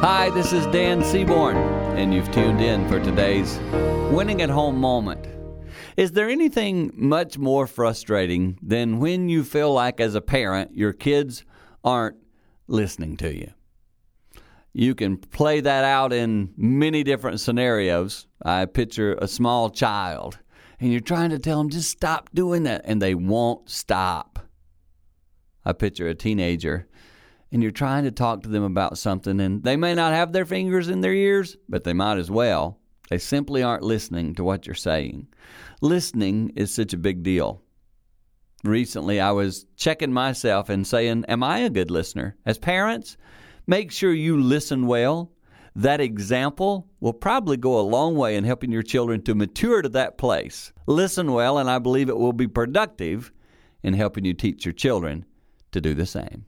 Hi, this is Dan Seaborn, and you've tuned in for today's Winning at Home moment. Is there anything much more frustrating than when you feel like, as a parent, your kids aren't listening to you? You can play that out in many different scenarios. I picture a small child, and you're trying to tell them, just stop doing that, and they won't stop. I picture a teenager and you're trying to talk to them about something, and they may not have their fingers in their ears, but they might as well. They simply aren't listening to what you're saying. Listening is such a big deal. Recently, I was checking myself and saying, Am I a good listener? As parents, make sure you listen well. That example will probably go a long way in helping your children to mature to that place. Listen well, and I believe it will be productive in helping you teach your children to do the same.